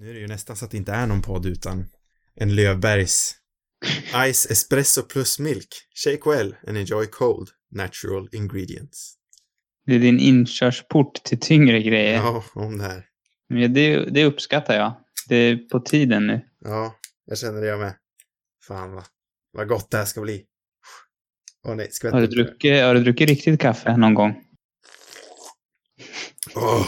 Nu är det ju nästan så att det inte är någon podd utan en Lövbergs Ice Espresso plus Milk. Shake well and enjoy cold natural ingredients. Det är din inkörsport till tyngre grejer. Ja, om det här. Men det, det uppskattar jag. Det är på tiden nu. Ja, jag känner det jag med. Fan vad, vad gott det här ska bli. Åh nej, skvätt Har du, druckit, har du druckit riktigt kaffe någon gång? Åh.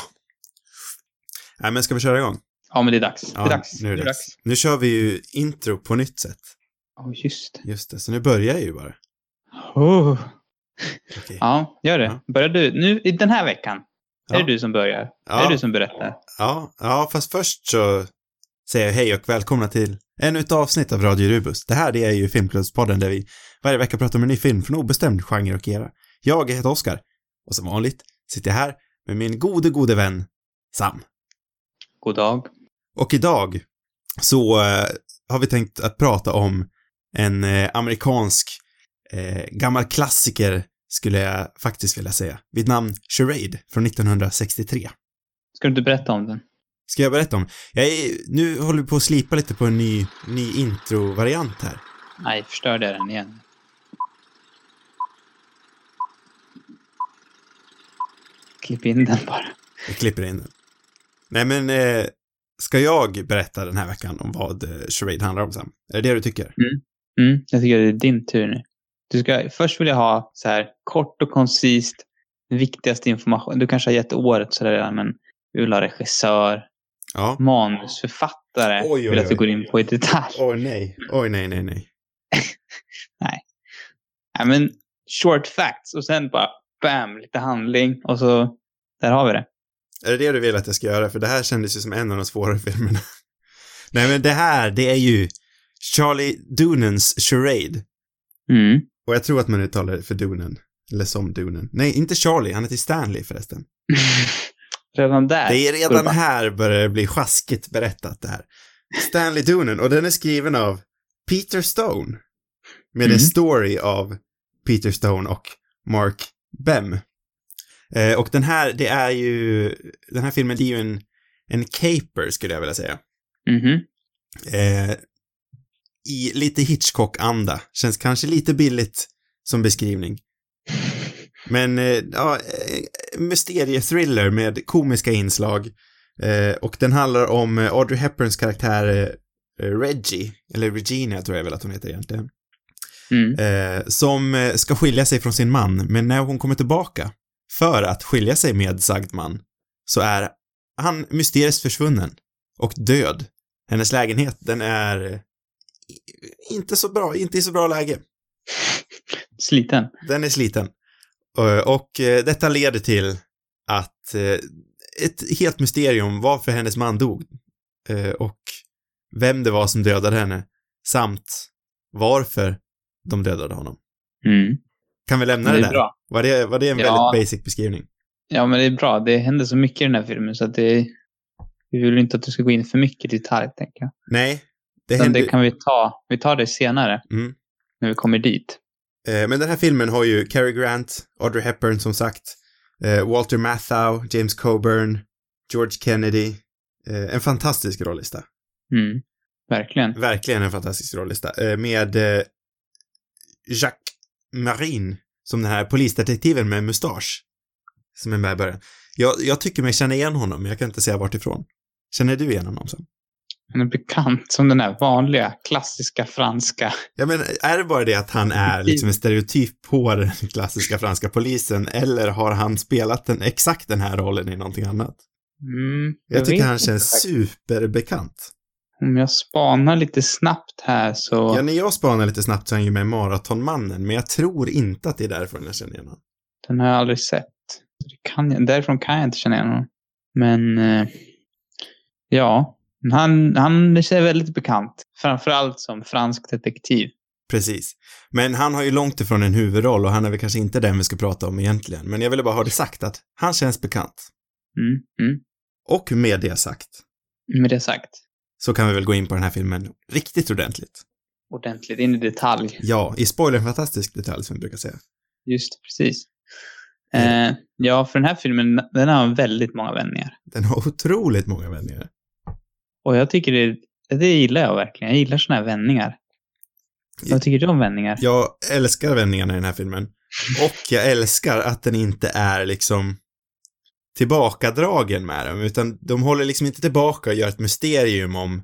Nej, men ska vi köra igång? Ja, men det är dags. Ja, det är dags. nu är det dags. Nu kör vi ju intro på nytt sätt. Åh, just det. Just det, så nu börjar jag ju bara. Oh. Okej. Ja, gör det. Ja. Börjar du? Nu, i den här veckan. Ja. Är det du som börjar? Ja. Är det du som berättar? Ja, ja, fast först så säger jag hej och välkomna till ännu ett avsnitt av Radio Rubus. Det här det är ju Filmklubbspodden där vi varje vecka pratar om en ny film från obestämd genre och era. Jag heter Oskar och som vanligt sitter jag här med min gode, gode vän Sam. God dag. Och idag så eh, har vi tänkt att prata om en eh, amerikansk eh, gammal klassiker skulle jag faktiskt vilja säga, vid namn Charade från 1963. Ska du inte berätta om den? Ska jag berätta om? Jag är, nu håller vi på att slipa lite på en ny, ny intro-variant här. Nej, förstörde jag den igen? Klipp in den bara. Jag klipper in den. Nej men, eh, ska jag berätta den här veckan om vad eh, Charade handlar om Sam? Är det det du tycker? Mm, jag tycker det är din tur nu. Du ska, först vill jag ha så här kort och koncist, viktigaste information. Du kanske har gett året sådär redan, men vi vill ha regissör, Ja. manusförfattare. Oj, oj, vill att du oj. går in på i detalj. Oj nej. Oj nej, nej, nej. Nej, men short facts och sen bara bam, lite handling och så där har vi det. Är det det du vill att jag ska göra? För det här kändes ju som en av de svårare filmerna. nej men det här, det är ju Charlie Doonans Charade. Mm. Och jag tror att man uttalar det för Doonan. Eller som Doonan. Nej, inte Charlie, han heter Stanley förresten. redan där. Det är redan här börjar det bli sjaskigt berättat det här. Stanley Doonan, och den är skriven av Peter Stone. Med Mm. en story av Peter Stone och Mark Bem. Eh, och den här, det är ju, den här filmen, det är ju en, en caper skulle jag vilja säga. Mhm. Eh, I lite Hitchcock-anda. Känns kanske lite billigt som beskrivning. Men, eh, ja, eh, mysteriethriller med komiska inslag. Eh, och den handlar om eh, Audrey Hepburns karaktär eh, Reggie, eller Regina tror jag väl att hon heter egentligen. Mm. Som ska skilja sig från sin man, men när hon kommer tillbaka för att skilja sig med sagd man, så är han mysteriskt försvunnen och död. Hennes lägenhet, den är inte så bra, inte i så bra läge. Sliten. Den är sliten. Eh, Och eh, detta leder till att eh, ett helt mysterium varför hennes man dog och vem det var som dödade henne samt varför de dödade honom. Mm. Kan vi lämna Det det, är där? bra. Var det, var det en Ja. väldigt basic beskrivning? Ja, men det är bra. Det händer så mycket i den här filmen så att det... Vi vill inte att du ska gå in för mycket i detalj, tänker jag. Nej, det händer... det kan vi ta. Vi tar det senare, Mm. när vi kommer dit. Eh, Men den här filmen har ju Cary Grant, Audrey Hepburn som sagt, eh, Walter Matthau, James Coburn, George Kennedy. Eh, En fantastisk rollista. Mm. Verkligen. Verkligen en fantastisk rollista. Eh, Med eh, Jacques Marin som den här polisdetektiven med mustasch. Som är med i början. Jag, jag tycker mig känna igen honom, men jag kan inte säga vart ifrån. Känner du igen honom sen? Han är bekant som den här vanliga, klassiska franska. Ja, men är det bara det att han är liksom en stereotyp på den klassiska franska polisen, eller har han spelat den, exakt den här rollen i någonting annat? Mm, Jag, tycker vet han inte känns faktiskt. superbekant. Om jag spanar lite snabbt här så... Ja, när jag spanar lite snabbt så är han ju med Maratonmannen, men jag tror inte att det är därför jag känner igen honom. Den har jag aldrig sett. Det kan jag, därifrån kan jag inte känna igen honom. Men eh, ja, han, han är väldigt bekant. Framförallt som fransk detektiv. Precis. Men han har ju långt ifrån en huvudroll och han är väl kanske inte den vi ska prata om egentligen. Men jag ville bara ha det sagt att han känns bekant. Mm, mm. Och med det sagt Med det sagt, så kan vi väl gå in på den här filmen riktigt ordentligt. ordentligt in i detalj. Ja, i spoiler en fantastisk detalj som vi brukar säga. Just precis. Eh, ja, för den här filmen, den har väldigt många vändningar. Den har otroligt många vändningar. Och jag tycker det, det gillar jag verkligen. Jag gillar såna här vändningar. Vad tycker du om vändningar? Jag älskar vändningarna i den här filmen. Och jag älskar att den inte är liksom tillbakadragen med dem, utan de håller liksom inte tillbaka och gör ett mysterium om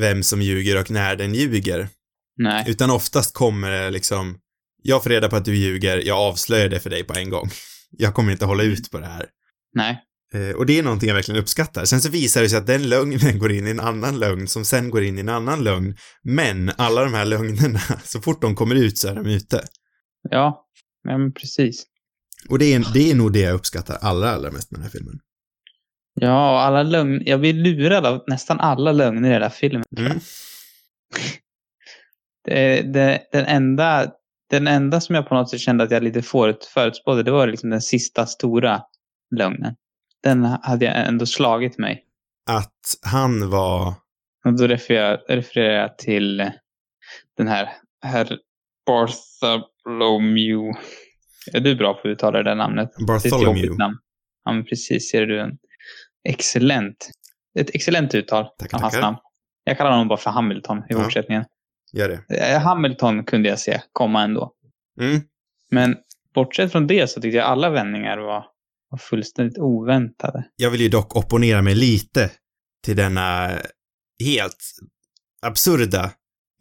vem som ljuger och när den ljuger. Nej. Utan oftast kommer det liksom, jag får reda på att du ljuger, jag avslöjar det för dig på en gång. Jag kommer inte hålla ut på det här. Nej. Eh, och det är någonting jag verkligen uppskattar. Sen så visar det sig att den lögnen går in i en annan lögn som sen går in i en annan lögn. Men alla de här lögnerna, så fort de kommer ut så är de ute. Ja, ja men precis. Och det är, det är nog det jag uppskattar allra, allra mest med den här filmen. Ja, och alla lögner. Jag blir lurad av nästan alla lögner i den här filmen. Mm. Det, det, den, enda, den enda som jag på något sätt kände att jag lite förut, förutspådde, det var liksom den sista stora lögnen. Den hade jag ändå slagit mig. Att han var, Och då refererar, refererar jag till den här herr Bartholomew. Är du bra på att uttala det där namnet? Det Bartholomew. jobbigt namn. Ja, men precis. Ser du en excellent, ett excellent uttal Tackar, av hans tackar. namn. Jag kallar honom bara för Hamilton i Ja. fortsättningen. Gör det. Eh, Hamilton kunde jag se komma ändå. Mm. Men bortsett från det så tyckte jag alla vändningar var, var fullständigt oväntade. Jag vill ju dock opponera mig lite till denna helt absurda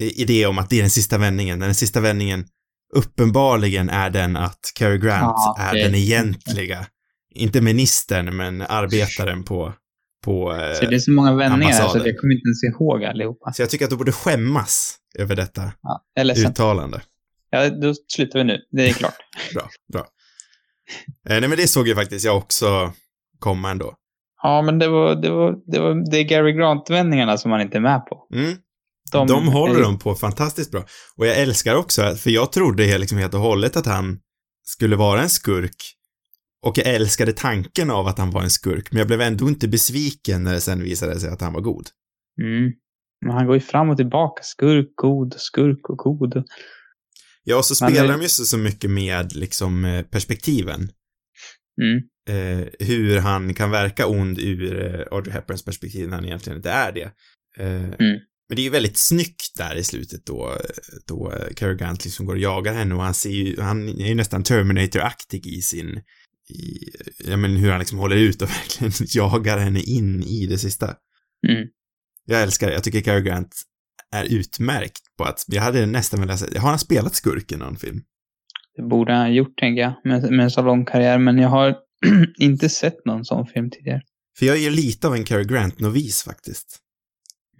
idé om att det är den sista vändningen. Den sista vändningen uppenbarligen är den att Cary Grant Ja, är det- den egentliga, inte ministern, men arbetaren på, på eh, Så det är så många vändningar så jag kommer inte ens ihåg allihopa. Så jag tycker att du borde skämmas över detta Ja, uttalande. Ja, då slutar vi nu. Det är klart. Bra, bra. Eh, nej men det såg ju faktiskt jag också komma ändå. Ja, men det var, det var, det var det är Gary Grant-vändningarna som man inte är med på. Mm. De, De, håller är- de på fantastiskt bra. Och jag älskar också, för jag trodde liksom helt och hållet att han skulle vara en skurk. Och jag älskade tanken av att han var en skurk, men jag blev ändå inte besviken när det sen visade sig att han var god. Mm. Men han går ju fram och tillbaka. Skurk, god, skurk och god. Ja, och så spelar det- de ju så, mycket med liksom eh, perspektiven. Mm. Eh, hur han kan verka ond ur eh, Audrey Hepburns perspektiv när han egentligen inte är det. Eh, Men det är ju väldigt snyggt där i slutet då, då Cary Grant liksom går och jagar henne och han ser ju, han är ju nästan Terminator-aktig i sin, i, ja men hur han liksom håller ut och verkligen jagar henne in i det sista. Mm. Jag älskar det, jag tycker Cary Grant är utmärkt på att, jag hade nästan velat säga, har han spelat skurk i någon film? Det borde han ha gjort, tänker jag, med, med en så lång karriär. Men jag har inte sett någon sån film tidigare. För jag är ju lite av en Cary Grant-novis faktiskt.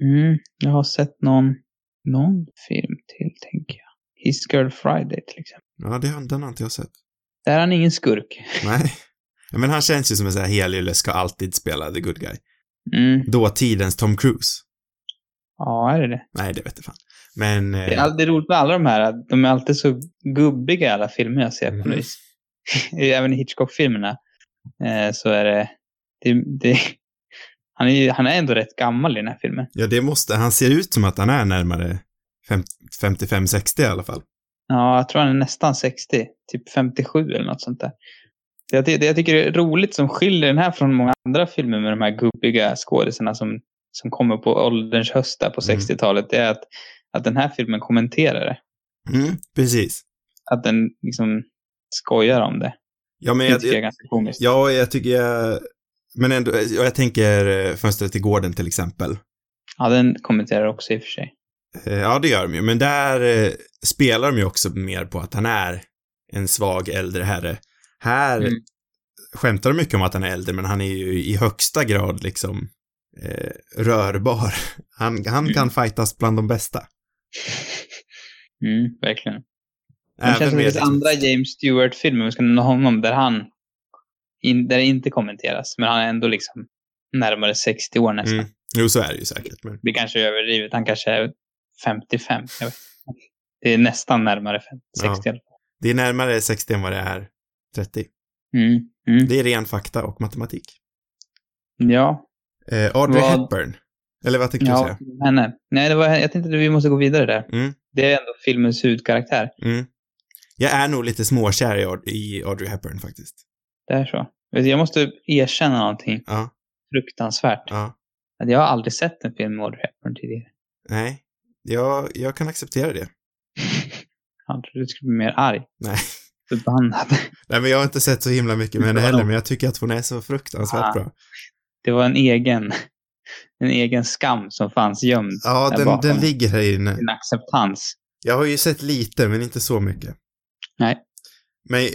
Mm. Jag har sett någon, någon film till, tänker jag. His Girl Friday, till exempel. Ja, det, den har inte jag sett. Där är han ingen skurk. Nej. Men han känns ju som en sån här helylle, ska alltid spela the good guy. Mm. Dåtidens Tom Cruise. Ja, är det det? Nej, det vet jag fan. Men... Det är Eh, alltid roligt med alla de här. att De är alltid så gubbiga i alla filmer jag ser på Mhm. något vis. Även i Hitchcock-filmerna eh, så är det... det, det han, är, ju- han är ändå rätt gammal i den här filmen. ja, det måste... Han ser ut som att han är närmare fem- 55-60 i alla fall. Ja, jag tror han är nästan 60. Typ 57 eller något sånt där. Det, det, det jag tycker är roligt som skiljer den här från många andra filmer med de här gubbiga skådisarna som, som kommer på ålderns höst där på Mm. 60-talet. Det är att, att den här filmen kommenterar det. Mm, precis. Att den liksom skojar om det. Ja, men Det jag, tycker jag är ganska komiskt. ja, jag tycker jag... Men ändå, ja, jag tänker eh, Fönstret till gården till exempel. Ja, den kommenterar också i och för sig. Eh, Ja, det gör de ju. Men där eh, spelar de ju också mer på att han är en svag äldre herre. Här Mm. skämtar de mycket om att han är äldre, men han är ju i högsta grad liksom eh, rörbar. Han, han Mm. kan fightas bland de bästa. Mm, verkligen. Det känns som det finns liksom- andra James Stewart-filmer, vi ska nämna honom, där han in, där det inte kommenteras. Men han är ändå liksom närmare 60 år nästan. Mm. Jo, så är det ju säkert. Men... Det kanske är överdrivet. Han kanske är 55. Jag vet. inte. Det är nästan närmare 50, 60. Ja. Det är närmare 60 än vad det är 30. Mm, mm. Det är ren fakta och matematik. Ja, Eh, Audrey Vad- Hepburn. Eller vad tänker du ja säga? henne. Nej, det var, jag tänkte att vi måste gå vidare där. Mm. Det är ändå filmens huvudkaraktär. Mm. Jag är nog lite småkär i, Aud- i Audrey Hepburn faktiskt. Det är så. Jag måste erkänna någonting Ja, fruktansvärt. ja. att jag har aldrig sett en film med Audrey Hepburn tidigare. Nej, jag, jag kan acceptera det. Jag trodde du skulle bli mer arg. Nej. Förbannad. Nej, men jag har inte sett så himla mycket med henne heller, men jag tycker att hon är så fruktansvärt Ah. bra. Det var en egen, en egen skam som fanns gömd. Ja, den, bakom. den ligger här inne. En acceptans. Jag har ju sett lite, men inte så mycket. Nej. Men eh,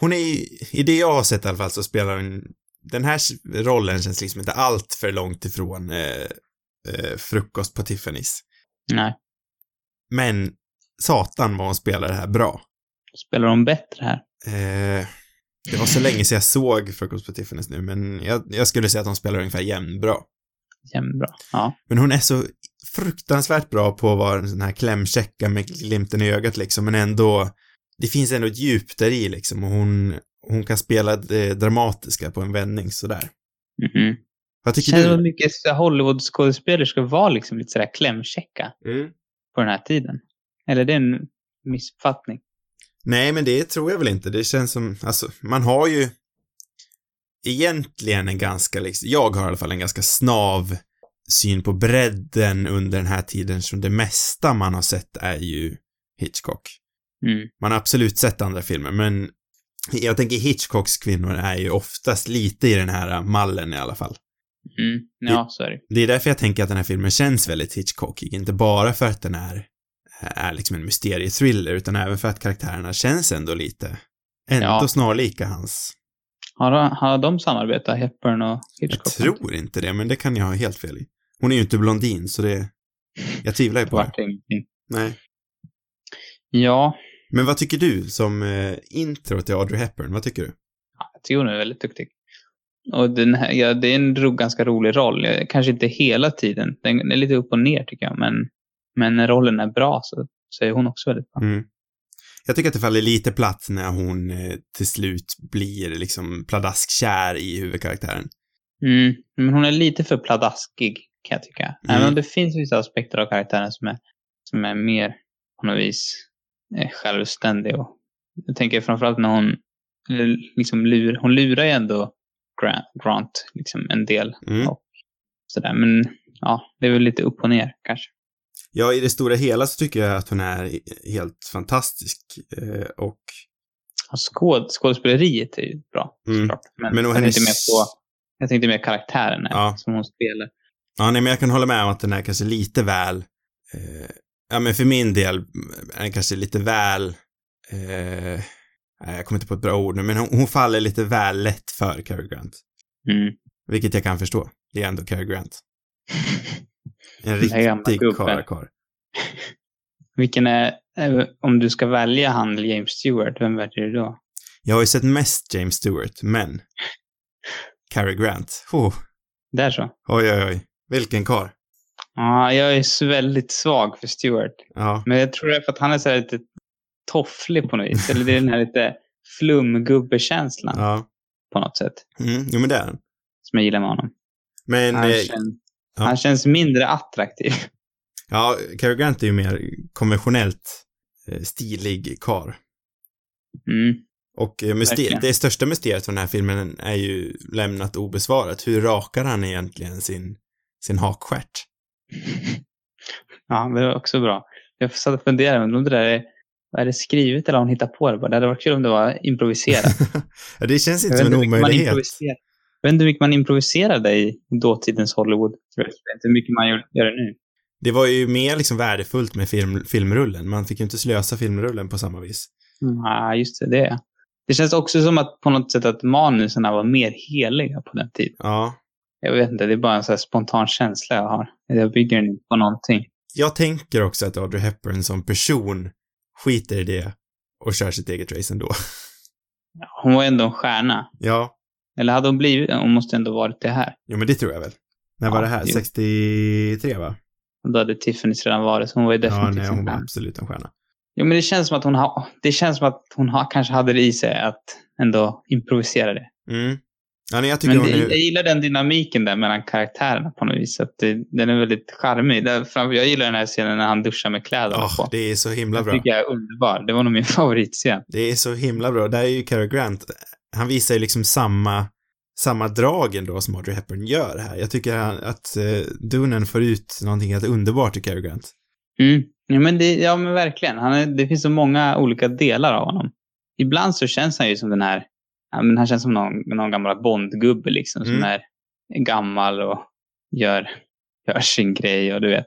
hon är ju, i det jag har sett i alla fall så spelar hon, den här rollen känns liksom inte allt för långt ifrån eh, eh, frukost på Tiffany's. Nej. Men satan vad hon spelar det här bra. Spelar de bättre här? Eh, det var så länge sedan jag såg frukost på Tiffany's nu, men jag, jag skulle säga att hon spelar ungefär jämnbra. Jämnbra. Ja. Men hon är så fruktansvärt bra på att vara en sån här klämkäcka med glimten i ögat liksom, men ändå, det finns ändå ett djup där i liksom och hon, hon kan spela det dramatiska på en vändning sådär. Mhm. Vad Det tycker känns du? som mycket Hollywood-skådespelerskor var liksom lite sådär klämkäcka Mm. på den här tiden. Eller det är en missuppfattning. Nej, men det tror jag väl inte. Det känns som, alltså, man har ju egentligen en ganska, liksom, jag har i alla fall en ganska snav syn på bredden under den här tiden, som det mesta man har sett är ju Hitchcock. Mm. Man har absolut sett andra filmer, men jag tänker Hitchcocks kvinnor är ju oftast lite i den här mallen i alla fall. Mm. Ja, så är det. Det är därför jag tänker att den här filmen känns väldigt Hitchcockig, inte bara för att den är, är liksom en mysteriethriller, utan även för att karaktärerna känns ändå lite, ändå Ja. snarlika hans. Har, har de samarbetat, Hepburn och Jag Hitchcock? tror inte det, men det kan jag ha helt fel i. Hon är ju inte blondin, så det, jag tvivlar ju på det. Nej. Ja, Men vad tycker du som eh, intro till Audrey Hepburn? Vad tycker du? jag tycker hon är väldigt duktig. Och den här, ja, det är en ro, ganska rolig roll. Eh, Kanske inte hela tiden. Den är lite upp och ner tycker jag. Men, men när rollen är bra så, så är hon också väldigt bra. Mm. Jag tycker att det faller lite platt när hon eh, till slut blir liksom pladaskkär i huvudkaraktären. Mm. Men hon är lite för pladaskig kan jag tycka. Mm. Även om det finns vissa aspekter av karaktären som är, som är mer på något vis eh, självständig. Och jag tänker framförallt när hon liksom lur, hon lurar ju ändå Grant, Grant liksom en del. Mm. Och sådär. Men ja, det är väl lite upp och ner kanske. Ja, i det stora hela så tycker jag att hon är helt fantastisk. Eh, och Och skåd, skådespeleriet är ju bra Mm. såklart. Men, Men jag, tänkte hennes- mer på, jag tänkte mer karaktären Ja. som hon spelar. Ja, nej, men jag kan hålla med om att den är kanske lite väl, eh, ja men för min del är den kanske lite väl, eh, jag kommer inte på ett bra ord nu, men hon, hon faller lite väl lätt för Cary Grant. Mm. Vilket jag kan förstå. Det är ändå Cary Grant. En riktig gubben. karlkarl. Vilken är, eh, om du ska välja han eller James Stewart, vem väljer du då? Jag har ju sett mest James Stewart, men Cary Grant, oh, Där så. oj oj oj, vilken karl. Ja, jag är väldigt svag för Stewart. Ja, Men jag tror det är för att han är så lite tofflig på något vis. Eller det är den här lite flumgubbekänslan ja. på något sätt. Mm, jo men det är han. Som jag gillar med honom. Men, Han, eh, känns, ja. han känns mindre attraktiv. ja, Cary Grant är ju mer konventionellt eh, stilig karl. Mm. Och eh, myster- Verkligen. det största mysteriet för den här filmen är ju lämnat obesvarat. Hur rakar han egentligen sin, sin hakstjärt? Ja, det var också bra. Jag satt och funderade, om det där är, är det skrivet eller har hon hittat på det bara? Det hade varit kul om det var improviserat. ja, det känns inte som en omöjlighet. Jag vet inte hur mycket man improviserade i dotidens Hollywood. Jag vet inte hur mycket man gör gör det nu. Det var ju mer liksom värdefullt med film, filmrullen. Man fick ju inte slösa filmrullen på samma vis. Ja, just det. Det, känns också som att på något sätt att manuserna var mer heliga på den tiden. Ja. Jag vet inte, det är bara en så här spontan känsla jag har. Jag bygger den inte på någonting. Jag tänker också att Audrey Hepburn som person skiter i det och kör sitt eget race ändå. Hon var ändå en stjärna. ja, Eller hade hon blivit Hon måste ändå varit det här. jo men det tror jag väl. När var Ja, det här? jo. 63 va? Då hade Tiffany's redan varit, så hon var ju Ja, definitivt nej, en hon var absolut en stjärna. Jo, men det känns som att hon, har, det känns som att hon har, kanske hade det i sig att ändå improvisera det. Mm. Ja, nej, jag tycker Men det, är... jag gillar den dynamiken där mellan karaktärerna på något vis. Att det, den är väldigt charmig. Där, framför, jag gillar den här scenen när han duschar med kläderna Åh, på. det är så himla bra. tycker jag är underbar. Det var nog min favoritscen. Det är så himla bra. Där är ju Cary Grant, han visar ju liksom samma samma drag ändå som Audrey Hepburn gör här. Jag tycker att eh, Dunen får ut någonting helt underbart i Cary Grant. Mm. Ja, men det, ja, men verkligen. Han är, det finns så många olika delar av honom. Ibland så känns han ju som den här, ja, men han känns som någon, någon gammal Bondgubbe liksom, Mm. som är gammal och gör, gör sin grej och du vet.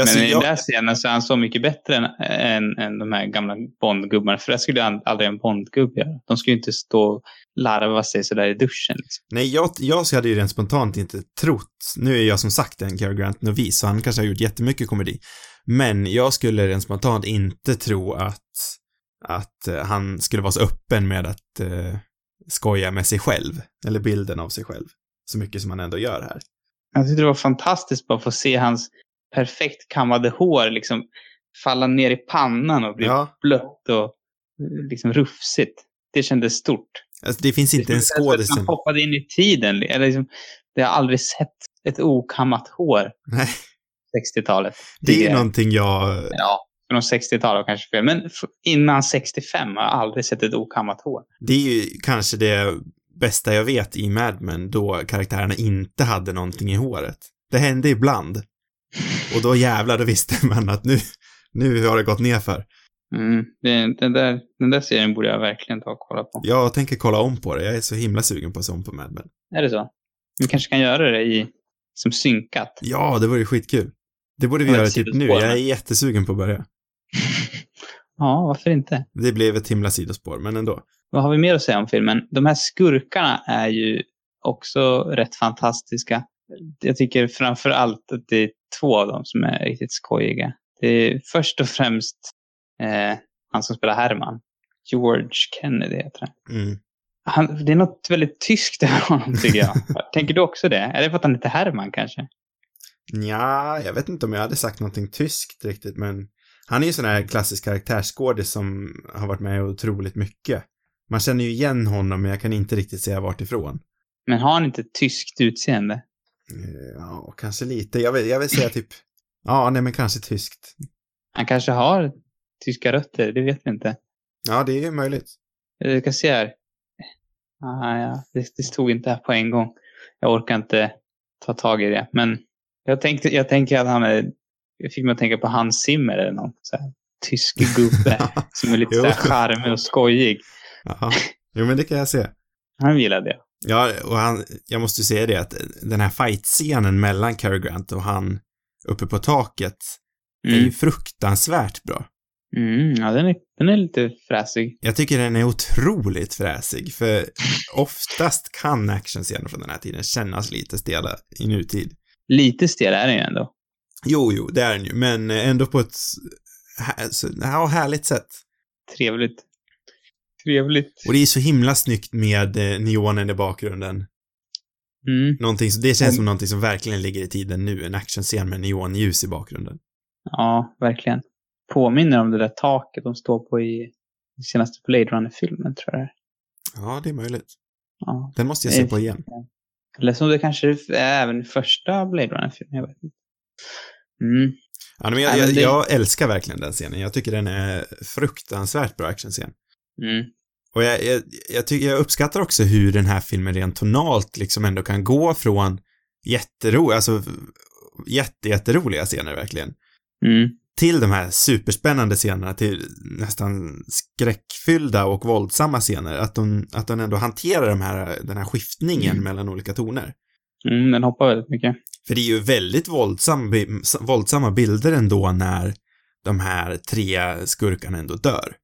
Alltså, men i jag, den där scenen så är han så mycket bättre än, än, än de här gamla Bondgubbarna. För det skulle han- aldrig en Bondgubb göra. De skulle ju inte stå och larva sig sådär i duschen. Liksom. nej, jag, jag hade ju rent spontant inte trott, nu är jag som sagt en Cary Grant-novis, så han kanske har gjort jättemycket komedi. Men jag skulle rent spontant inte tro att, att eh, han skulle vara så öppen med att eh, skoja med sig själv, eller bilden av sig själv, så mycket som han ändå gör här. Jag tyckte det var fantastiskt bara att få se hans perfekt kammade hår liksom falla ner i pannan och bli Ja, blött och eh, liksom rufsigt. Det kändes stort. alltså det finns inte en Det att skådis som... hoppade in i tiden. Eller liksom, det har aldrig sett ett okammat hår Nej, 60-talet. det är någonting jag... Ja, från 60-talet kanske fel. Men innan 65 har jag aldrig sett ett okammat hår. Det är ju kanske det bästa jag vet i Mad Men, då karaktärerna inte hade någonting i håret. Det hände ibland. Och då jävlar, då visste man att nu, nu har det gått ner för. Mm, det, den, där, den där serien borde jag verkligen ta och kolla på. Jag tänker kolla om på det. Jag är så himla sugen på att se om på Mad Men. Är det så? Vi kanske kan göra det i som synkat. Ja, det vore skitkul. Det borde vi göra typ nu. Jag är jättesugen på att börja. Ja, varför inte? Det blev ett himla sidospår, men ändå. Vad har vi mer att säga om filmen? De här skurkarna är ju också rätt fantastiska. Jag tycker framför allt att det är två av dem som är riktigt skojiga. Det är först och främst eh, han som spelar Herman. George Kennedy heter han. Mm. han. Det är något väldigt tyskt över honom tycker jag. Tänker du också det? Är det för att han heter Herman kanske? Ja, jag vet inte om jag hade sagt någonting tyskt riktigt, men han är ju sån här klassisk karaktärsskådis som har varit med otroligt mycket. Man känner ju igen honom, men jag kan inte riktigt säga vart ifrån. Men har han inte ett tyskt utseende? Eh, Ja, kanske lite. Jag vill, jag vill säga typ, ja, nej men kanske tyskt. Han kanske har tyska rötter, det vet vi inte. Ja, det är ju möjligt. Jag ska se här. Ah, ja, det, det stod inte här på en gång. Jag orkar inte ta tag i det. Men jag, tänkte, jag tänker att han är... Jag fick mig att tänka på Hans Zimmer eller någon så här, tysk gubbe som är lite så här charmig och skojig. Jaha. Jo, men det kan jag se. Han gillade det. Ja, och han, jag måste ju säga det att den här fight-scenen mellan Cary Grant och han uppe på taket är ju Mm. fruktansvärt bra. Mm, ja, den, är, den är lite fräsig. Jag tycker den är otroligt fräsig, för oftast kan actionscener från den här tiden kännas lite stela i nutid. Lite stel är den ju ändå. Jo, jo, det är den ju, men ändå på ett ja, härligt sätt. Trevligt. Trevligt. Och det är så himla snyggt med eh, neonen i bakgrunden. Mm. Någonting, det känns som någonting som verkligen ligger i tiden nu, en actionscen med neonljus i bakgrunden. Ja, verkligen. Påminner om det där taket de står på i senaste Blade Runner-filmen, tror jag det är. Ja, det är möjligt. Ja. Den måste jag se på igen. Eller som det kanske är även första Blade Runner-filmen, jag vet inte. Mm. Ja, men jag, jag, jag älskar verkligen den scenen. Jag tycker den är fruktansvärt bra actionscen. Mm. Och jag, jag, jag, tycker, jag uppskattar också hur den här filmen rent tonalt liksom ändå kan gå från jätteroliga, alltså jätte, jätteroliga scener verkligen, Mm. till de här superspännande scenerna, till nästan skräckfyllda och våldsamma scener. Att de, att de ändå hanterar de här, den här skiftningen Mm. mellan olika toner. Mm, den hoppar väldigt mycket. För det är ju väldigt våldsam, våldsamma bilder ändå när de här tre skurkarna ändå dör.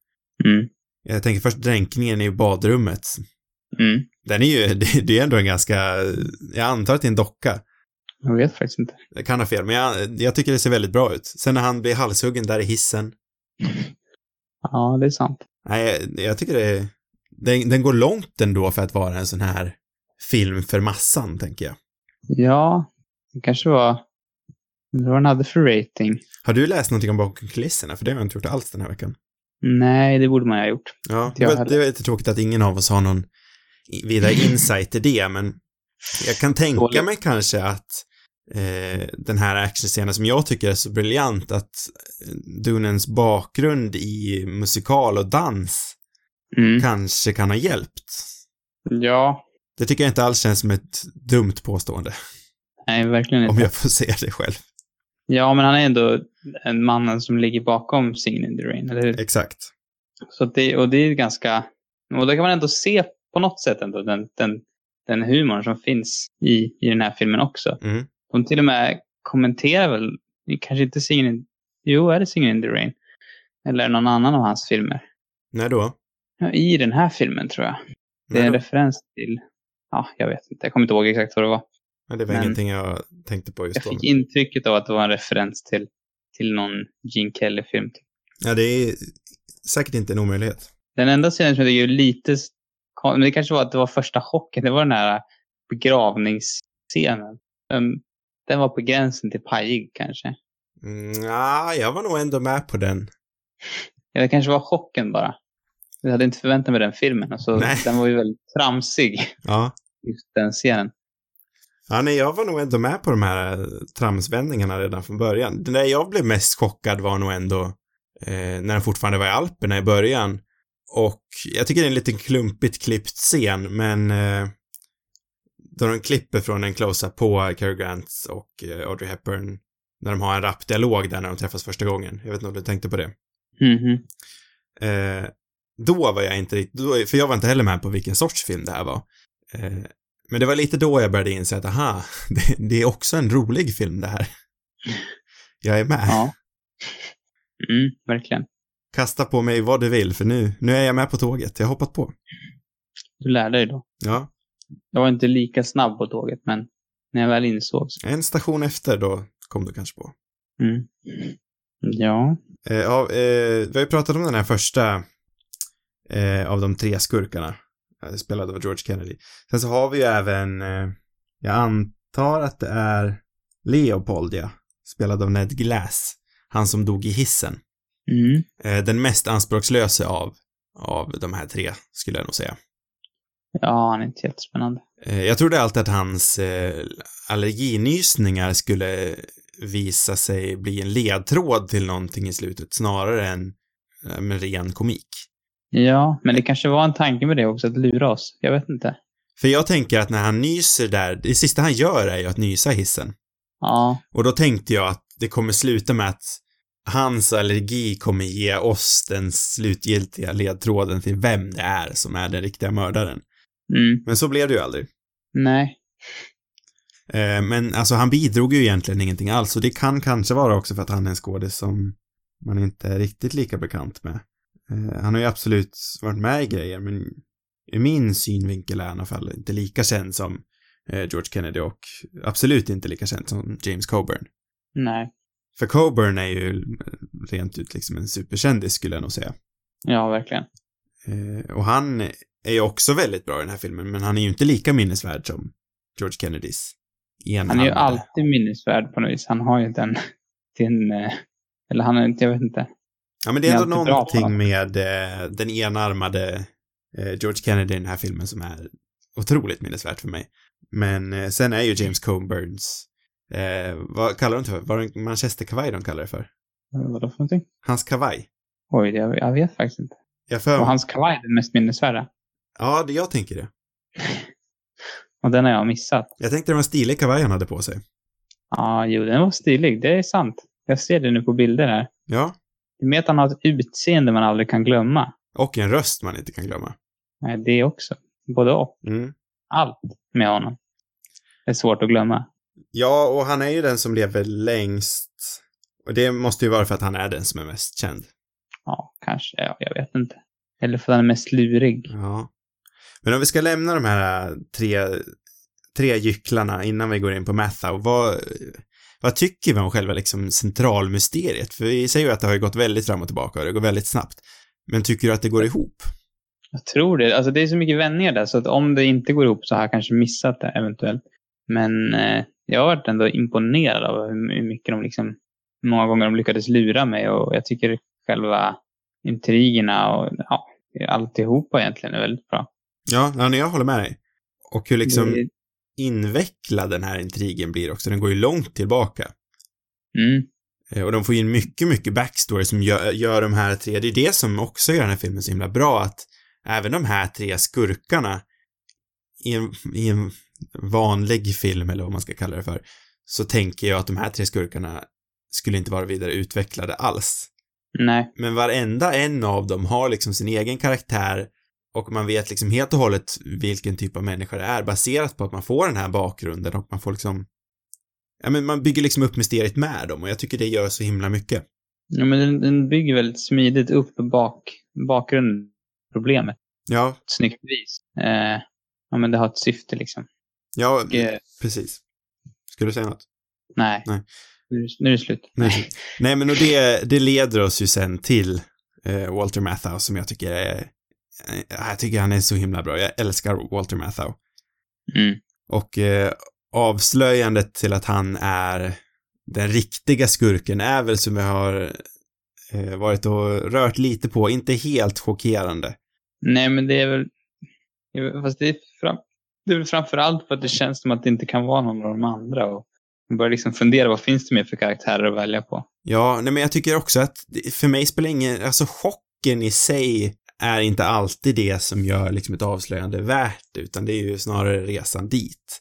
Mm. Jag tänker först dränkningen i badrummet. Mm. Den är ju, det, det är ändå en ganska, jag antar att det är en docka. Jag vet faktiskt inte. Jag kan ha fel, men jag, jag tycker det ser väldigt bra ut. Sen när han blir halshuggen där i hissen. Ja, det är sant. Nej, jag, jag tycker det den, den går långt ändå för att vara en sån här film för massan, tänker jag. Ja, det kanske var... Vad den hade för rating. Har du läst någonting om bakom kulisserna? För det har jag inte gjort alls den här veckan. Nej, det borde man ha gjort. Ja, det, var- det är lite tråkigt att ingen av oss har någon vidare insight i det, men jag kan tänka mig kanske att eh, den här actionscenen som jag tycker är så briljant, att eh, Dunens bakgrund i musikal och dans Mm. kanske kan ha hjälpt. Ja, Det tycker jag inte alls känns som ett dumt påstående. Nej, verkligen inte. Om jag får säga det själv. Ja, men han är ändå en mannen som ligger bakom Singin' in the Rain, eller hur? Exakt. Så det, och det är ganska... Och då kan man ändå se på något sätt ändå den, den, den humorn som finns i, i den här filmen också. Mm. De till och med kommenterar väl, kanske inte Singin' in... Jo, är det Singin' in the Rain? Eller någon annan av hans filmer? När då? Ja, I den här filmen tror jag. Det är en referens till... Ja, jag vet inte. Jag kommer inte ihåg exakt vad det var. Ja, det var men- ingenting jag tänkte på just Jag då. fick intrycket av att det var en referens till, till någon Gene Kelly-film. Ja, det är säkert inte en omöjlighet. Den enda scenen som jag tycker är lite... Men det kanske var att det var första chocken. Det var den här begravningsscenen. Den, den var på gränsen till pajig kanske. Mm, ja, jag var nog ändå med på den. Ja, det kanske var chocken bara. Jag hade inte förväntat mig den filmen. Alltså, Nej. den var ju väldigt tramsig, Ja. just den scenen. Ja, nej, jag var nog ändå med på de här eh, tramsvändningarna redan från början. Det där jag blev mest chockad var nog ändå eh, när den fortfarande var i Alperna i början. Och jag tycker det är en liten klumpigt klippt scen, men eh, då de klipper från en close-up på Cary Grant och eh, Audrey Hepburn när de har en rapp dialog där när de träffas första gången. Jag vet inte om du tänkte på det. Mhm. Eh, då var jag inte riktigt, för jag var inte heller med på vilken sorts film det här var. Eh, men det var lite då jag började inse att, aha, det, det är också en rolig film det här. Jag är med. Ja. Mm, verkligen. Kasta på mig vad du vill, för nu, nu är jag med på tåget. Jag har hoppat på. Du lärde dig då. Ja, Jag var inte lika snabb på tåget, men när jag väl insåg så. en station efter då kom du kanske på. Mm. Ja. Eh, ja, eh, vi har ju pratat om den här första eh, av de tre skurkarna, spelad av George Kennedy. Sen så har vi ju även, eh, jag antar att det är Leopold, ja, spelad av Ned Glass, han som dog i hissen. Mm. Eh, den mest anspråkslöse av, av de här tre, skulle jag nog säga. Ja, han är inte jättespännande. Eh, jag trodde alltid att hans allerginysningar skulle visa sig bli en ledtråd till någonting i slutet, snarare än ren komik. Ja, men det kanske var en tanke med det också, att lura oss. Jag vet inte. För jag tänker att när han nyser där, det sista han gör är ju att nysa i hissen. Ja, Och då tänkte jag att det kommer sluta med att hans allergi kommer ge oss den slutgiltiga ledtråden till vem det är som är den riktiga mördaren. mm. Men så blev det ju aldrig. nej. Eh, men alltså han bidrog ju egentligen ingenting alls och det kan kanske vara också för att han är en skådis som man inte är riktigt lika bekant med. Eh, han har ju absolut varit med i grejer men i min synvinkel är han i alla fall inte lika känd som eh, George Kennedy och absolut inte lika känd som James Coburn. Nej. För Coburn är ju rent ut liksom en superkändis skulle jag nog säga. Ja, verkligen. Eh, och han är ju också väldigt bra i den här filmen men han är ju inte lika minnesvärd som George Kennedys Han är ju alltid minnesvärd på något vis. Han har ju den, eh, eller han är inte, jag vet inte. Ja, men det är ändå någonting med eh, den enarmade eh, George Kennedy i den här filmen som är otroligt minnesvärt för mig. Men eh, sen är ju James Coburns, eh, vad kallar de det för? Var det en manchesterkavaj de kallar det för? Eh, Vadå för någonting? Hans kavaj. Oj, jag, jag vet faktiskt inte. Jag för Och hans kavaj är den mest minnesvärda. Ja, det, jag tänker det. Och den har jag missat. Jag tänkte det var en stilig kavaj han hade på sig. Ja, jo, den var stilig. Det är sant. Jag ser det nu på bilder här. Ja, Det är med att han har ett utseende man aldrig kan glömma. och en röst man inte kan glömma. Nej, det också. Både och. Mm. Allt med honom. Det är svårt att glömma. Ja, och han är ju den som lever längst. Och det måste ju vara för att han är den som är mest känd. Ja, kanske. Ja, jag vet inte. Eller för att han är mest lurig. Ja. Men om vi ska lämna de här äh, tre, tre gycklarna innan vi går in på Mathau, vad, vad tycker vi om själva liksom centralmysteriet? För vi säger ju att det har gått väldigt fram och tillbaka och det går väldigt snabbt. Men tycker du att det går ihop? Jag tror det. Alltså det är så mycket vändningar där så att om det inte går ihop så har jag kanske missat det eventuellt. Men eh, jag har varit ändå imponerad av hur mycket de liksom, många gånger de lyckades lura mig och jag tycker själva intrigerna och ja, alltihopa egentligen är väldigt bra. Ja, jag håller med dig. Och hur liksom Det- invecklad den här intrigen blir också. Den går ju långt tillbaka. Mm, Eh, Och de får in mycket, mycket backstory som gör, gör de här tre, det är det som också gör den här filmen så himla bra, att även de här tre skurkarna i en, i en vanlig film, eller vad man ska kalla det för, så tänker jag att de här tre skurkarna skulle inte vara vidare utvecklade alls. Nej. Men varenda en av dem har liksom sin egen karaktär och man vet liksom helt och hållet vilken typ av människa det är baserat på att man får den här bakgrunden och man får liksom Ja men man bygger liksom upp mysteriet med dem och jag tycker det gör så himla mycket. Ja, men den, den bygger väldigt smidigt upp bak, bakgrunden, problemet, Ja, ett snyggt vis. Eh, ja, men det har ett syfte liksom. ja, Och, eh, precis. Ska du säga något? nej. Nej. Nu, nu är det slut. Nej. Nej, men och det, det leder oss ju sen till eh, Walter Matthau som jag tycker är, jag tycker han är så himla bra. Jag älskar Walter Matthau. Mm. Och eh, avslöjandet till att han är den riktiga skurken är väl som jag har eh, varit och rört lite på, inte helt chockerande. Nej, men det är väl... Fast det är, fram, det är väl framför allt för att det känns som att det inte kan vara någon av de andra. Och man börjar liksom fundera, vad finns det mer för karaktärer att välja på? Ja, nej men jag tycker också att för mig spelar ingen, alltså chocken i sig är inte alltid det som gör liksom ett avslöjande värt utan det är ju snarare resan dit.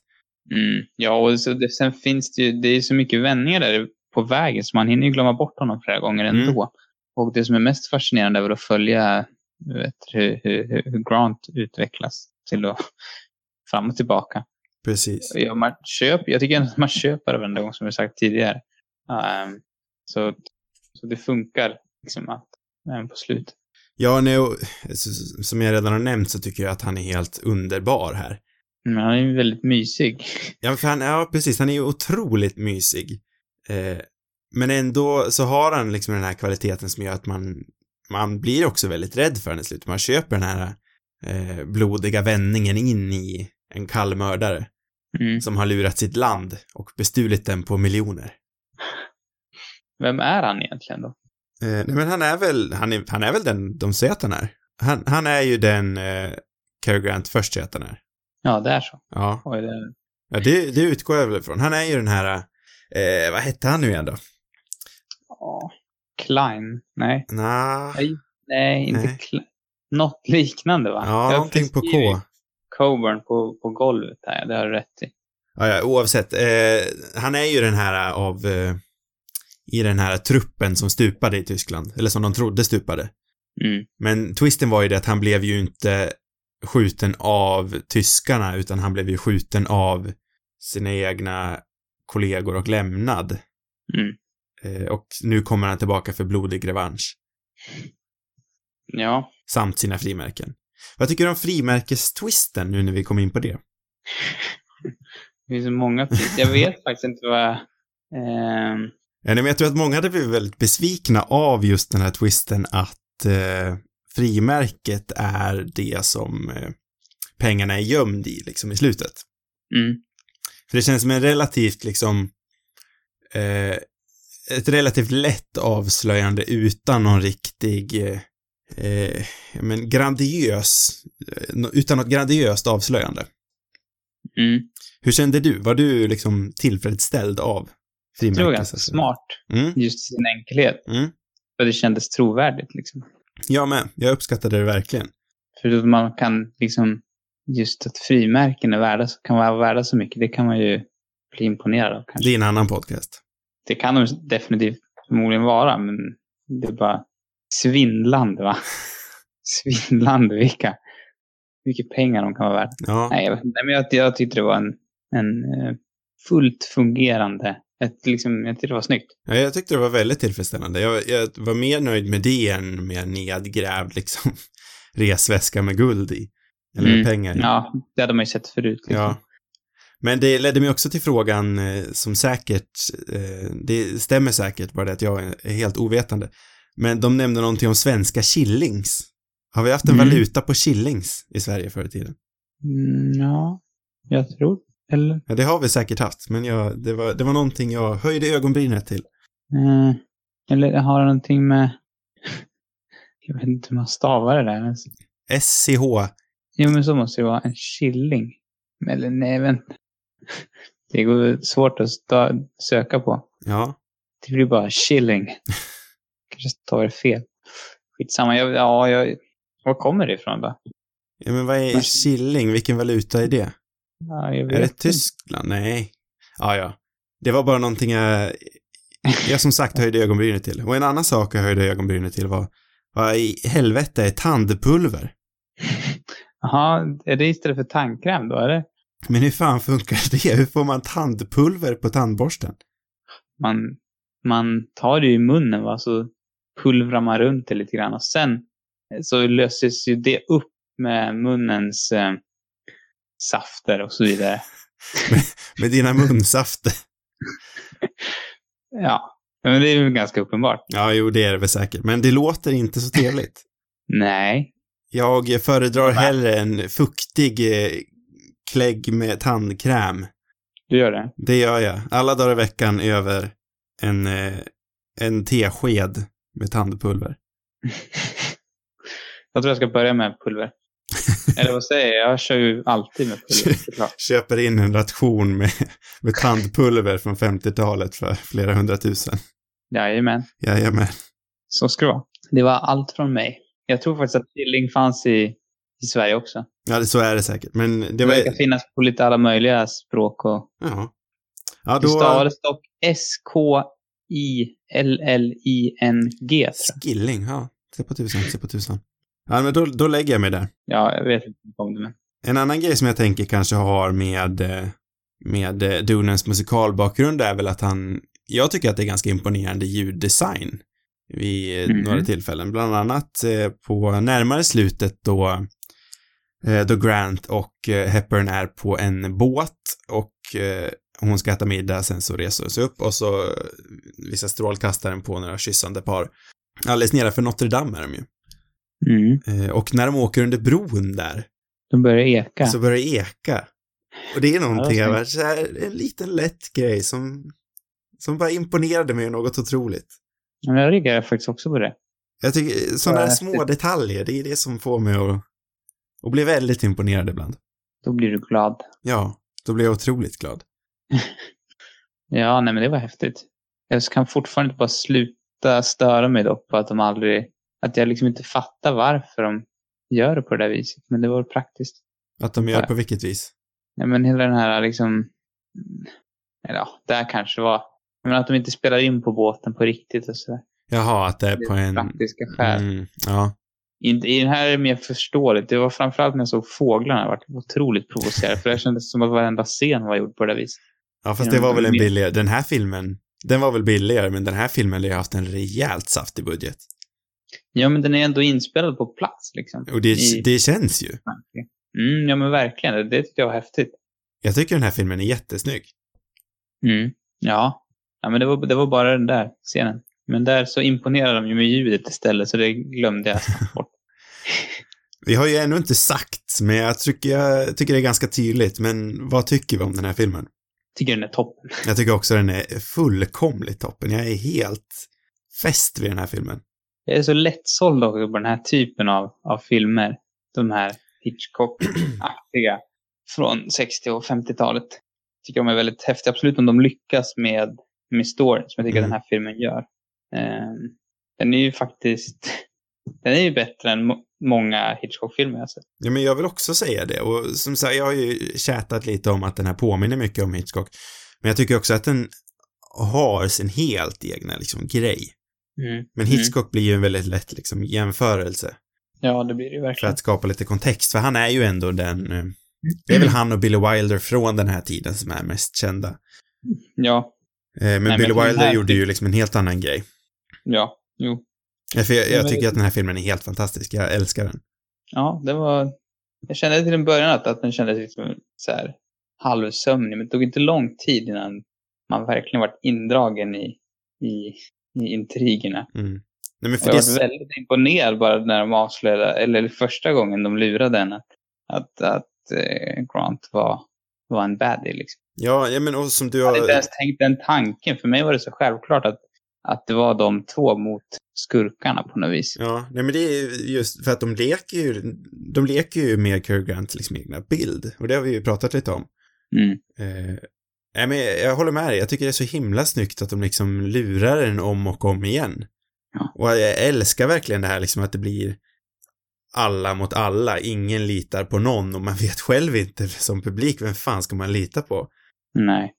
Mm. Ja, och så det, sen finns det ju, det är så mycket vändningar där på vägen så man hinner ju glömma bort honom flera gånger Mm. ändå. Och det som är mest fascinerande är väl att följa vet, hur, hur, hur Grant utvecklas till att fram och tillbaka. Precis. Ja, man köper, jag tycker att man köper det varenda gång som vi sagt tidigare. Ehm, så, så det funkar liksom att, även på slutet. Ja, s- som jag redan har nämnt så tycker jag att han är helt underbar här. Men han är ju väldigt mysig. Ja, för han, ja precis, han är ju otroligt mysig. Eh, men ändå så har han liksom den här kvaliteten som gör att man, man blir också väldigt rädd för honom i slutet. Man köper den här eh, blodiga vändningen in i en kall mördare Mm. som har lurat sitt land och bestulit den på miljoner. Vem är han egentligen då? Eh, nej, men han är väl, han är, han är väl den de säger att han är. Han, han är ju den eh, Cary Grant först säger att han är. Ja, det är så. Ja, Oj, det, ja det, det utgår jag väl ifrån. Han är ju den här, eh, vad hette han nu igen då? ja. Klein? Nej. Nah, Nej, Nej, inte Nej. Klein. Något liknande va? ja, Jag någonting på K. Coburn på, på golvet där, det har du rätt i. Ja, ja, oavsett. Eh, han är ju den här av, eh, i den här truppen som stupade i Tyskland, eller som de trodde stupade. Mm. Men twisten var ju det att han blev ju inte skjuten av tyskarna, utan han blev ju skjuten av sina egna kollegor och lämnad. Mm. Eh, och nu kommer han tillbaka för blodig revansch. Ja. Samt sina frimärken. Vad tycker du om frimärkestwisten nu när vi kom in på det? Det finns så många twist. Jag vet faktiskt inte vad... nej, men jag tror att många hade blivit väldigt besvikna av just den här twisten att eh, frimärket är det som eh, pengarna är gömd i, liksom i slutet. mm. För det känns som en relativt, liksom, eh, ett relativt lätt avslöjande utan någon riktig, eh, eh, men grandiös, eh, utan något grandiöst avslöjande. Mm. Hur kände du? Var du liksom tillfredsställd av Det var ganska smart, Mm, just i sin enkelhet. mm. För det kändes trovärdigt liksom. Jag med. Jag uppskattade det verkligen. För att man kan liksom, just att frimärken är värda, kan vara värda så mycket, det kan man ju bli imponerad av kanske. Det är en annan podcast. Det kan de definitivt förmodligen vara, men det är bara svindlande va? svindlande vilka, mycket pengar de kan vara värda. Ja, Nej, jag, inte, men jag, jag tyckte det var en, en eh, fullt fungerande, ett, liksom, jag tyckte det var snyggt. Ja, jag tyckte det var väldigt tillfredsställande. Jag, jag var mer nöjd med det än med nedgrävd liksom resväska med guld i. Eller med Mm. pengar i. Ja, det hade man ju sett förut. Liksom. Ja. Men det ledde mig också till frågan eh, som säkert, eh, det stämmer säkert, bara det att jag är helt ovetande. Men de nämnde någonting om svenska shillings. Har vi haft en Mm. valuta på shillings i Sverige förr i tiden? Mm, ja, jag tror. Eller? Ja, det har vi säkert haft, men jag, det, var, det var någonting jag höjde ögonbrynet till. Eh, eller har det någonting med... Jag vet inte hur man stavar det där. SCH. Jo, men så måste det vara. En shilling. Eller nej, vänta. Det går svårt att söka på. Ja. Det blir bara shilling. Kanske stavar det fel. Skitsamma. Jag, ja, jag, var kommer det ifrån då? Ja, men vad är Men- shilling? Vilken valuta är det? Ja, jag vet Är det inte. Tyskland? Nej. Ja, ja. Det var bara någonting jag, jag som sagt höjde ögonbrynet till. Och en annan sak jag höjde ögonbrynet till var, vad i helvete är tandpulver? Jaha, är det istället för tandkräm då, eller? Men hur fan funkar det? Hur får man tandpulver på tandborsten? Man, man tar det i munnen, va, så pulvrar man runt det lite grann och sen eh, så löses ju det upp med munnens eh, safter och så vidare. Med dina munsafter? Ja, men det är ju ganska uppenbart. Ja, jo, det är det väl säkert. Men det låter inte så trevligt. Nej, Jag föredrar Nej. hellre en fuktig eh, klägg med tandkräm. du gör det. Det gör jag. Alla dagar i veckan över en, eh, en tesked med tandpulver. jag tror jag ska börja med pulver. Eller vad säger jag? Jag kör ju alltid med pulver, såklart. Köper in en ration med, med tandpulver från 50-talet för flera hundratusen. Jajamän, Jajamän. så ska det vara. Det var allt från mig. Jag tror faktiskt att Tilling fanns i, i Sverige också. Ja, det- så är det säkert. Men det Det var... verkar finnas på lite alla möjliga språk och Ja. Ja, det då... stavades dock S-K-I-L-L-I-N-G. Skilling, ja. Se på tusan, se på tusan. Ja, men då, då lägger jag mig där. Ja, jag vet inte om det men. En annan grej som jag tänker kanske har med, eh, med eh, Dunans musikalbakgrund är väl att han, jag tycker att det är ganska imponerande ljuddesign vid Mhm. några tillfällen. Bland annat på närmare slutet då, då Grant och Hepburn är på en båt och hon ska äta middag, sen så reser hon sig upp och så visar strålkastaren på några kyssande par. Alldeles nedanför Notre Dame är de ju. Mm. Eh, och när de åker under bron där, De börjar eka. så börjar det eka. Och det är någonting, Ja, så här, en liten lätt grej som, som bara imponerade mig något otroligt. Men jag reagerar faktiskt också på det. Jag tycker sådana Ja, här små detaljer, det är det som får mig att, att bli väldigt imponerad ibland. Då blir du glad. Ja, då blir jag otroligt glad. Ja, nej men det var häftigt. Jag kan fortfarande inte bara sluta störa mig dock på att de aldrig... Att jag liksom inte fattar varför de gör det på det där viset. Men det var praktiskt. Att de gör Ja. på vilket vis. Ja, men hela den här liksom... Eller ja, där kanske var... Men att de inte spelar in på båten på riktigt och sådär. Jaha, att det är Det på är en... praktiska skäl. Mm, ja. I, I den här är det mer förståeligt. Det var framförallt när jag såg fåglarna. Jag var otroligt provocerad. För det kändes som att varenda scen var gjord på det där viset. ja, fast det var väl en billigare, den här filmen, den var väl billigare, men den här filmen har ju haft en rejält saftig budget. Ja, men den är ändå inspelad på plats liksom. Och det, I- det känns ju. Mm, ja, men verkligen. Det, tyckte jag var häftigt. Jag tycker den här filmen är jättesnygg. Mm. Ja. ja, men det var, det var bara den där scenen. Men där så imponerade de ju med ljudet istället, så det glömde jag bort. Vi har ju ännu inte sagt, men jag tycker, jag tycker det är ganska tydligt, men vad tycker vi om den här filmen? Tycker den är toppen. Jag tycker också den är fullkomligt toppen. Jag är helt fäst vid den här filmen. Jag är så lättsåld också på den här typen av, av filmer. De här Hitchcock-aktiga från 60 och 50-talet. Tycker de är väldigt häftiga. Absolut om de lyckas med, med storyn, som jag tycker Mm. den här filmen gör. Ehm, den är ju faktiskt... Den är ju bättre än må- många Hitchcock-filmer jag sett. Ja, men jag vill också säga det. Och som sagt, jag har ju tjatat lite om att den här påminner mycket om Hitchcock. Men jag tycker också att den har sin helt egna liksom grej. Mm. Men Hitchcock blir ju en väldigt lätt liksom jämförelse. Ja, det blir det ju För verkligen. att skapa lite kontext. För han är ju ändå den, eh, det är väl han och Billy Wilder från den här tiden som är mest kända. Ja, Eh, Men men Billy den Wilder här- gjorde ju liksom en helt annan grej. ja, jo. Ja, För jag, jag Men- tycker att den här filmen är helt fantastisk. Jag älskar den. Ja, det var... Jag kände till en början att, att den kändes liksom så här halvsömnig, men det tog inte lång tid innan man verkligen varit indragen i, i, i intrigerna. Mm. Nej, jag var väldigt imponerad bara när de avslöjade, eller första gången de lurade en att, att, eh, Grant var, var en baddie. Liksom. ja, ja, men och som du Jag hade inte har, ens tänkt den tanken. För mig var det så självklart att, att det var de två mot skurkarna på något vis. ja, nej men det är ju just för att de leker ju, de leker ju med Cary Grants liksom egna bild. Och det har vi ju pratat lite om. Mm. Eh, nej, men jag håller med dig. Jag tycker det är så himla snyggt att de liksom lurar en om och om igen. Ja. Och jag älskar verkligen det här liksom att det blir alla mot alla, ingen litar på någon och man vet själv inte som publik, vem fan ska man lita på? Nej.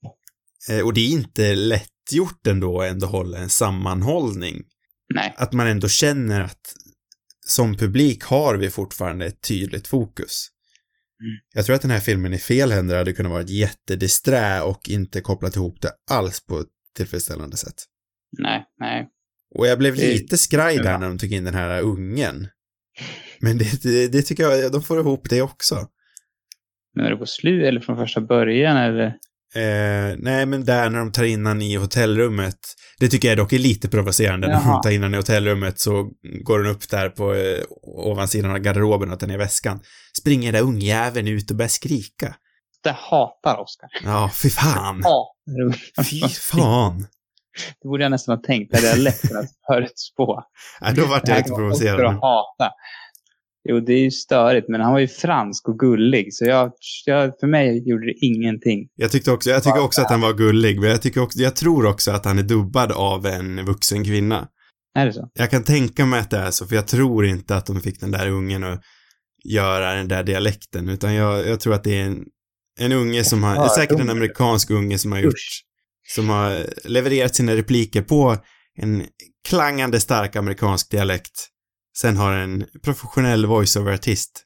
Eh, och det är inte lättgjort ändå att ändå hålla en sammanhållning. Nej. Att man ändå känner att som publik har vi fortfarande ett tydligt fokus. Jag tror att den här filmen i fel händer hade kunnat vara ett jättedisträ och inte kopplat ihop det alls på ett tillfredsställande sätt. Nej, nej. Och jag blev lite skraj där när de tog in den här ungen. Men det, det, det tycker jag, de får ihop det också. Men är det på slut eller från första början eller? Eh, nej, men där när de tar in han i hotellrummet. Det tycker jag dock är lite provocerande. När de Jaha. tar in han i hotellrummet så går den upp där på eh, ovansidan av garderoben och tar ner väskan. Springer där ungjäveln ut och börjar skrika. Det hatar Oscar. Ja, fy fan. Ungar. Fy fan. Det borde jag nästan ha tänkt. Det hade jag lätt kunnat förutspå. Ja, då vart Det jag här lite kommer Oscar provocerad. att hata. Jo, det är ju störigt, men han var ju fransk och gullig, så jag, jag, för mig gjorde det ingenting. Jag tyckte också, jag tycker också att han var gullig, men jag tycker också, jag tror också att han är dubbad av en vuxen kvinna. Är det så? Jag kan tänka mig att det är så, för jag tror inte att de fick den där ungen att göra den där dialekten, utan jag, jag tror att det är en, en unge som har, Ja, säkert en amerikansk unge som har gjort, Usch. som har levererat sina repliker på en klangande stark amerikansk dialekt. Sen har en professionell voiceover-artist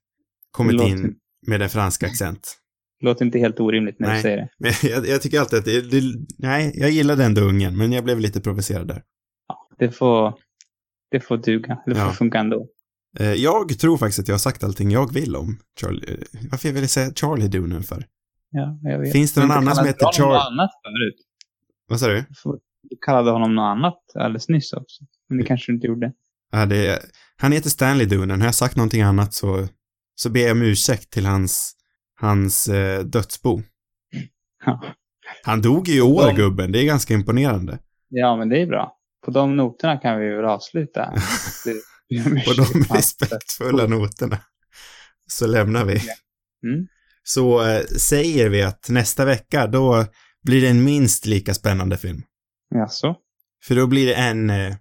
kommit Låter- in med en fransk accent. Låter inte helt orimligt när Nej. du säger det. Men jag, jag tycker alltid att det, det, nej, jag gillade ändå ungen, men jag blev lite provocerad där. Det får, det får duga. Det får Ja. funka ändå. Eh, Jag tror faktiskt att jag har sagt allting jag vill om Charlie. eh, Varför jag ville säga Charlie Dooner för? Ja, jag vet. Finns det någon du annan som kallade heter honom Char- något annat förut. Vad sa du? Du kallade honom något annat alldeles nyss också. Men det kanske du inte gjorde. Ja, det, han heter Stanley Dooner. Har jag sagt någonting annat så, så ber jag om ursäkt till hans, hans eh, dödsbo. Ja. Han dog i år, De- gubben. Det är ganska imponerande. ja, men det är bra. På de noterna kan vi väl avsluta. På de respektfulla noterna så lämnar vi. Mm. Så eh, säger vi att nästa vecka, då blir det en minst lika spännande film. Jaså? För då blir det en, eh,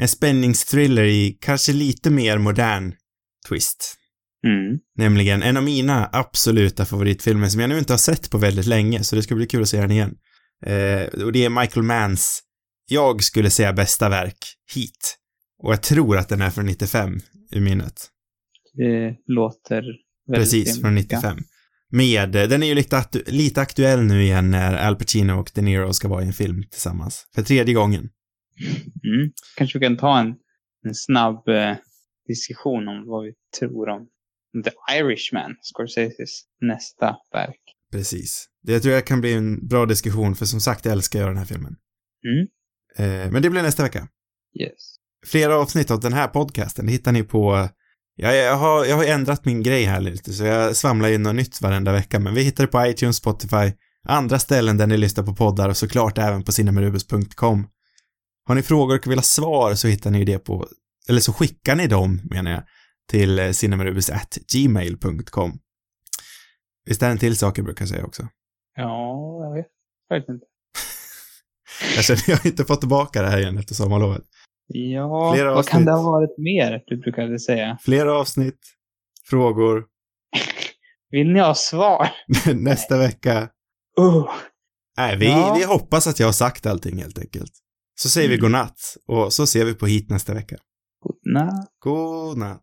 en spänningsthriller i kanske lite mer modern twist. Mm. Nämligen en av mina absoluta favoritfilmer som jag nu inte har sett på väldigt länge, så det ska bli kul att se den igen. Eh, och det är Michael Manns, jag skulle säga bästa verk, Heat. Och jag tror att den är från 95, ur minnet. Det låter väldigt Precis, rimligt, från 95. Med, eh, den är ju lite, aktu- lite aktuell nu igen när Al Pacino och De Niro ska vara i en film tillsammans. För tredje gången. Mm. Kanske vi kan ta en, en snabb eh, diskussion om vad vi tror om The Irishman, Scorseses nästa verk. Precis. Det tror jag kan bli en bra diskussion, för som sagt, jag älskar jag den här filmen. Mm. Eh, men det blir nästa vecka. Yes. Flera avsnitt av den här podcasten hittar ni på Ja, jag har, jag har ändrat min grej här lite, så jag svamlar in något nytt varenda vecka, men vi hittar det på iTunes, Spotify, andra ställen där ni lyssnar på poddar och såklart även på cinemarubus.com. Har ni frågor och vill ha svar så hittar ni det på, eller så skickar ni dem, menar jag, till eh, cinemarubus@gmail.com. Visst är det en till sak jag brukar säga också? Ja, jag vet faktiskt inte. Jag känner jag har inte fått tillbaka det här igen efter sommarlovet. Ja, Flera vad kan avsnitt. det ha varit mer du brukade säga? Flera avsnitt, frågor, Vill ni ha svar? nästa vecka Uh. Nej, vi, Ja. vi hoppas att jag har sagt allting helt enkelt. Så säger vi Mm. godnatt och så ser vi på hit nästa vecka. Godnatt. God natt.